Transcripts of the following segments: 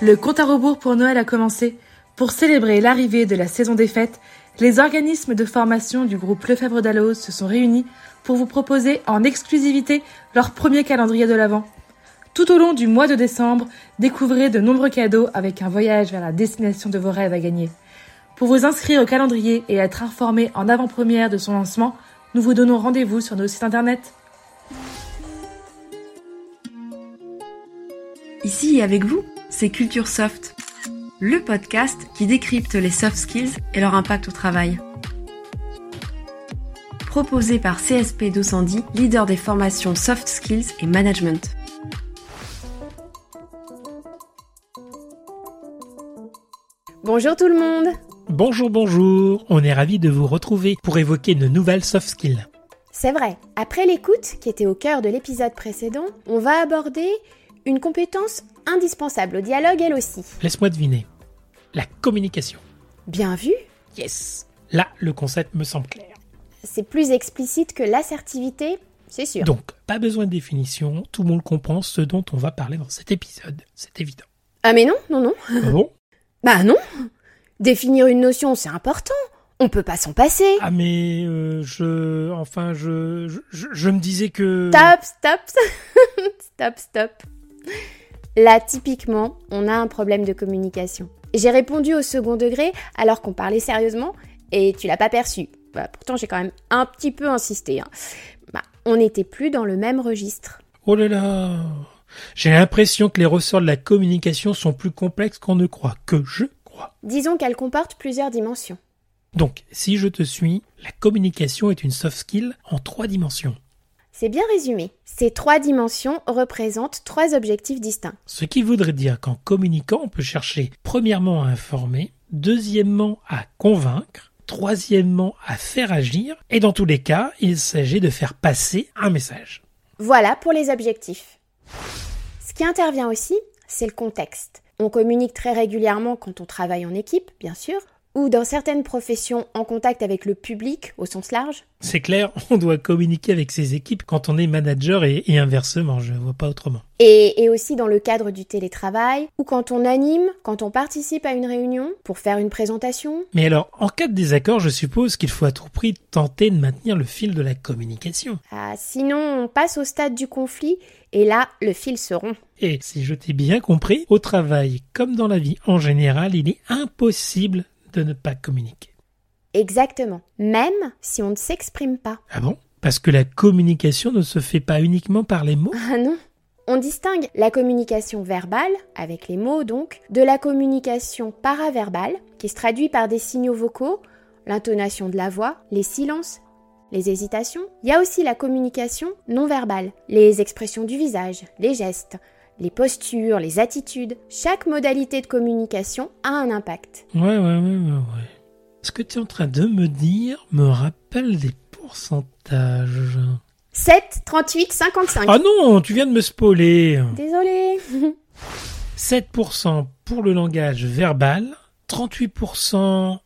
Le compte à rebours pour Noël a commencé. Pour célébrer l'arrivée de la saison des fêtes, les organismes de formation du groupe Lefebvre d'Alloz se sont réunis pour vous proposer en exclusivité leur premier calendrier de l'Avent. Tout au long du mois de décembre, découvrez de nombreux cadeaux avec un voyage vers la destination de vos rêves à gagner. Pour vous inscrire au calendrier et être informé en avant-première de son lancement, nous vous donnons rendez-vous sur nos sites internet. Ici avec vous, c'est Culture Soft, le podcast qui décrypte les soft skills et leur impact au travail. Proposé par CSP 210, leader des formations soft skills et management. Bonjour tout le monde Bonjour, bonjour, on est ravis de vous retrouver pour évoquer de nouvelles soft skills. C'est vrai, après l'écoute, qui était au cœur de l'épisode précédent, on va aborder une compétence indispensable au dialogue elle aussi. Laisse-moi deviner. La communication. Bien vu Yes Là, le concept me semble clair. C'est plus explicite que l'assertivité, c'est sûr. Donc, pas besoin de définition, tout le monde comprend ce dont on va parler dans cet épisode, c'est évident. Ah mais non, non, non. Ah bon? Bah non Définir une notion, c'est important. On peut pas s'en passer. Ah mais euh, je... Enfin, je, je... Je me disais que... Stop, stop, stop, stop. Là, typiquement, on a un problème de communication. J'ai répondu au second degré alors qu'on parlait sérieusement et tu l'as pas perçu. Bah, pourtant, j'ai quand même un petit peu insisté. Hein. Bah, on n'était plus dans le même registre. Oh là là J'ai l'impression que les ressorts de la communication sont plus complexes qu'on ne croit. Que je crois. Disons qu'elle comporte plusieurs dimensions. Donc, si je te suis, la communication est une soft skill en trois dimensions. C'est bien résumé. Ces trois dimensions représentent trois objectifs distincts. Ce qui voudrait dire qu'en communiquant, on peut chercher premièrement à informer, deuxièmement à convaincre, troisièmement à faire agir, et dans tous les cas, il s'agit de faire passer un message. Voilà pour les objectifs. Ce qui intervient aussi, c'est le contexte. On communique très régulièrement quand on travaille en équipe, bien sûr, ou dans certaines professions en contact avec le public au sens large. C'est clair, on doit communiquer avec ses équipes quand on est manager et, et inversement, je ne vois pas autrement. Et, et, aussi dans le cadre du télétravail, ou quand on anime, quand on participe à une réunion, pour faire une présentation. Mais alors, en cas de désaccord, je suppose qu'il faut à tout prix tenter de maintenir le fil de la communication. Ah, sinon, on passe au stade du conflit, et là, le fil se rompt. Et si je t'ai bien compris, au travail comme dans la vie en général, il est impossible de ne pas communiquer. Exactement. Même si on ne s'exprime pas. Ah bon? Parce que la communication ne se fait pas uniquement par les mots? Ah non. On distingue la communication verbale, avec les mots donc, de la communication paraverbale, qui se traduit par des signaux vocaux, l'intonation de la voix, les silences, les hésitations. Il y a aussi la communication non verbale, les expressions du visage, les gestes, les postures, les attitudes, chaque modalité de communication a un impact. Ouais, ouais, ouais, ouais, ouais. Ce que tu es en train de me dire me rappelle des pourcentages? 7, 38, 55. Ah non, tu viens de me spoiler. Désolé. 7% pour le langage verbal, 38%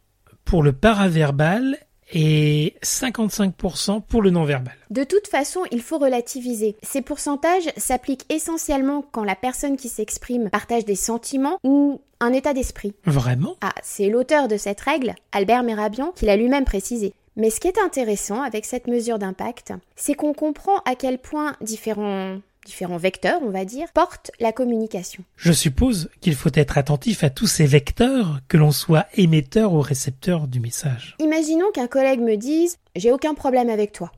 pour le paraverbal et 55% pour le non-verbal. De toute façon, il faut relativiser. Ces pourcentages s'appliquent essentiellement quand la personne qui s'exprime partage des sentiments ou un état d'esprit. Vraiment? Ah, c'est l'auteur de cette règle, Albert Merabian, qui l'a lui-même précisé. Mais ce qui est intéressant avec cette mesure d'impact, c'est qu'on comprend à quel point différents différents vecteurs, on va dire, portent la communication. Je suppose qu'il faut être attentif à tous ces vecteurs, que l'on soit émetteur ou récepteur du message. Imaginons qu'un collègue me dise J'ai aucun problème avec toi.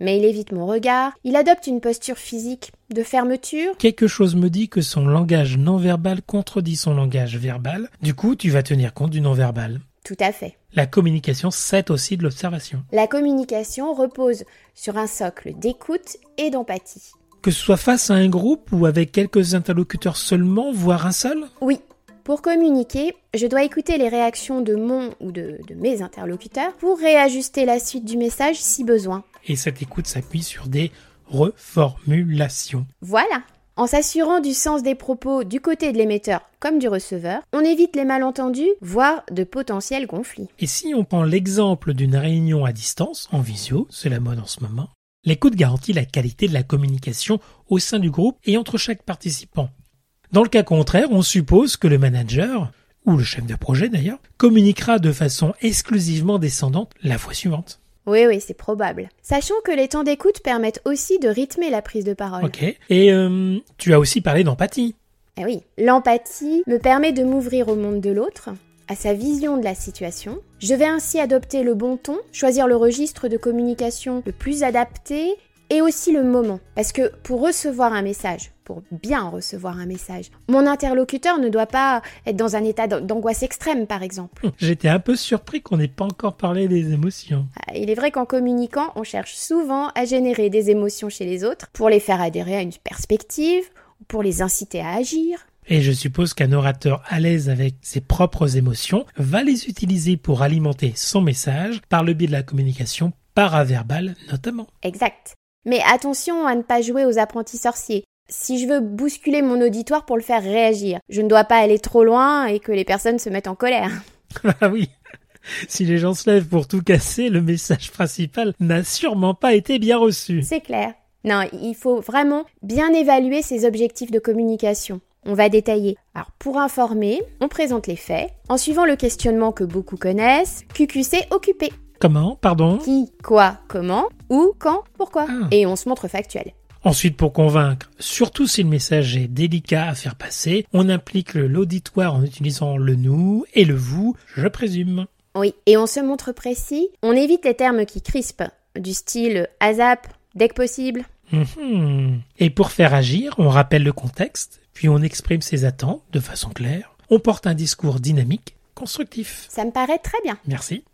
Mais il évite mon regard, il adopte une posture physique de fermeture. Quelque chose me dit que son langage non verbal contredit son langage verbal. Du coup, tu vas tenir compte du non verbal. Tout à fait. La communication, c'est aussi de l'observation. La communication repose sur un socle d'écoute et d'empathie. Que ce soit face à un groupe ou avec quelques interlocuteurs seulement, voire un seul? Oui. Pour communiquer, je dois écouter les réactions de mon ou de, de, mes interlocuteurs pour réajuster la suite du message si besoin. Et cette écoute s'appuie sur des reformulations. Voilà. En s'assurant du sens des propos du côté de l'émetteur comme du receveur, on évite les malentendus, voire de potentiels conflits. Et si on prend l'exemple d'une réunion à distance, en visio, c'est la mode en ce moment, l'écoute garantit la qualité de la communication au sein du groupe et entre chaque participant. Dans le cas contraire, on suppose que le manager, ou le chef de projet d'ailleurs, communiquera de façon exclusivement descendante la fois suivante. Oui, oui, c'est probable. Sachant que les temps d'écoute permettent aussi de rythmer la prise de parole. Ok. Et euh, tu as aussi parlé d'empathie. Eh oui, l'empathie me permet de m'ouvrir au monde de l'autre, à sa vision de la situation. Je vais ainsi adopter le bon ton, choisir le registre de communication le plus adapté et aussi le moment. Parce que pour recevoir un message, pour bien recevoir un message, mon interlocuteur ne doit pas être dans un état d'angoisse extrême, par exemple. J'étais un peu surpris qu'on n'ait pas encore parlé des émotions. Ah, il est vrai qu'en communiquant, on cherche souvent à générer des émotions chez les autres pour les faire adhérer à une perspective ou pour les inciter à agir. Et je suppose qu'un orateur à l'aise avec ses propres émotions va les utiliser pour alimenter son message par le biais de la communication paraverbale notamment. Exact. Mais attention à ne pas jouer aux apprentis sorciers. Si je veux bousculer mon auditoire pour le faire réagir, je ne dois pas aller trop loin et que les personnes se mettent en colère. ah oui. Si les gens se lèvent pour tout casser, le message principal n'a sûrement pas été bien reçu. C'est clair. Non, il faut vraiment bien évaluer ses objectifs de communication. On va détailler. Alors, pour informer, on présente les faits. En suivant le questionnement que beaucoup connaissent, QQC occupé. Comment Pardon Qui, quoi, comment, où, quand, pourquoi. Ah. Et on se montre factuel. Ensuite, pour convaincre, surtout si le message est délicat à faire passer, on implique l'auditoire en utilisant le nous et le vous, je présume. Oui, et on se montre précis, on évite les termes qui crispent, du style ASAP, dès que possible. Mhm. Et pour faire agir, on rappelle le contexte, puis on exprime ses attentes de façon claire, on porte un discours dynamique, constructif. Ça me paraît très bien. Merci.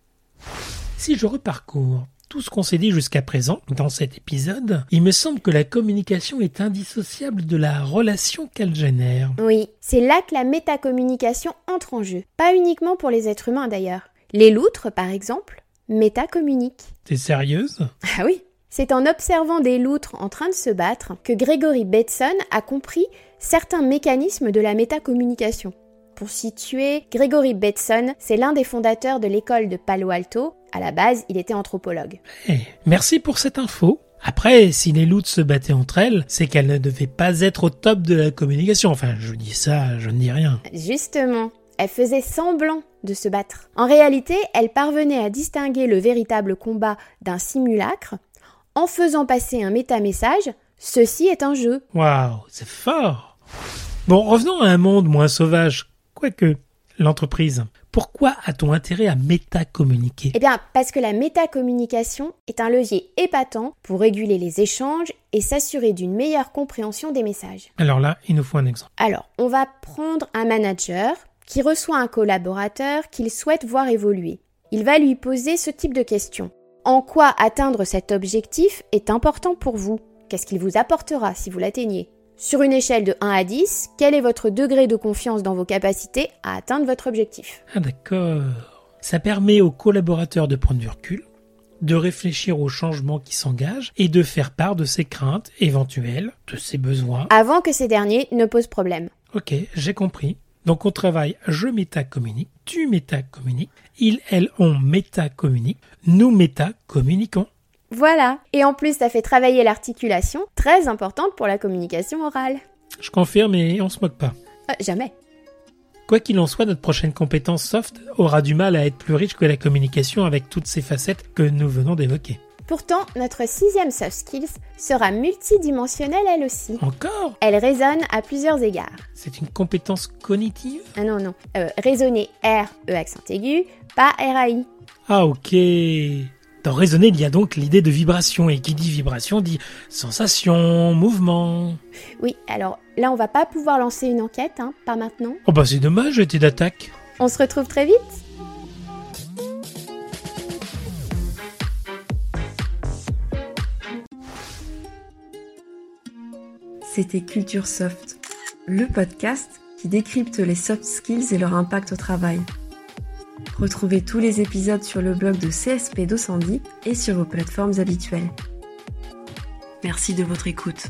Si je reparcours tout ce qu'on s'est dit jusqu'à présent dans cet épisode, il me semble que la communication est indissociable de la relation qu'elle génère. Oui, c'est là que la métacommunication entre en jeu. Pas uniquement pour les êtres humains d'ailleurs. Les loutres, par exemple, métacommuniquent. T'es sérieuse? Ah oui c'est en observant des loutres en train de se battre que Gregory Bateson a compris certains mécanismes de la métacommunication. Pour situer, Gregory Bateson, c'est l'un des fondateurs de l'école de Palo Alto. À la base, il était anthropologue. Eh, merci pour cette info. Après, si les loutres se battaient entre elles, c'est qu'elles ne devaient pas être au top de la communication. Enfin, je dis ça, je ne dis rien. Justement, elles faisaient semblant de se battre. En réalité, elles parvenaient à distinguer le véritable combat d'un simulacre en faisant passer un méta-message. Ceci est un jeu. Waouh, c'est fort. Bon, revenons à un monde moins sauvage. Quoique, l'entreprise. Pourquoi a-t-on intérêt à métacommuniquer? Eh bien, parce que la métacommunication est un levier épatant pour réguler les échanges et s'assurer d'une meilleure compréhension des messages. Alors là, il nous faut un exemple. Alors, on va prendre un manager qui reçoit un collaborateur qu'il souhaite voir évoluer. Il va lui poser ce type de questions. En quoi atteindre cet objectif est important pour vous? Qu'est-ce qu'il vous apportera si vous l'atteignez sur une échelle de 1 à 10, quel est votre degré de confiance dans vos capacités à atteindre votre objectif Ah d'accord. Ça permet aux collaborateurs de prendre du recul, de réfléchir aux changements qui s'engagent et de faire part de ses craintes éventuelles, de ses besoins. Avant que ces derniers ne posent problème. Ok, j'ai compris. Donc on travaille je métacommunique, tu métacommuniques, ils, elles, on métacommunique, nous métacommuniquons. Voilà. Et en plus, ça fait travailler l'articulation, très importante pour la communication orale. Je confirme et on se moque pas. Euh, jamais. Quoi qu'il en soit, notre prochaine compétence soft aura du mal à être plus riche que la communication avec toutes ces facettes que nous venons d'évoquer. Pourtant, notre sixième soft skills sera multidimensionnelle elle aussi. Encore? Elle résonne à plusieurs égards. C'est une compétence cognitive? Ah non, non. Euh, raisonner R, E accent aigu, pas RAI. Ah ok. Dans raisonner, il y a donc l'idée de vibration, et qui dit vibration dit sensation, mouvement. Oui, alors là, on va pas pouvoir lancer une enquête, hein, pas maintenant. Oh bah c'est dommage, j'étais d'attaque. On se retrouve très vite C'était Culture Soft, le podcast qui décrypte les soft skills et leur impact au travail. Retrouvez tous les épisodes sur le blog de CSP 210 et sur vos plateformes habituelles. Merci de votre écoute.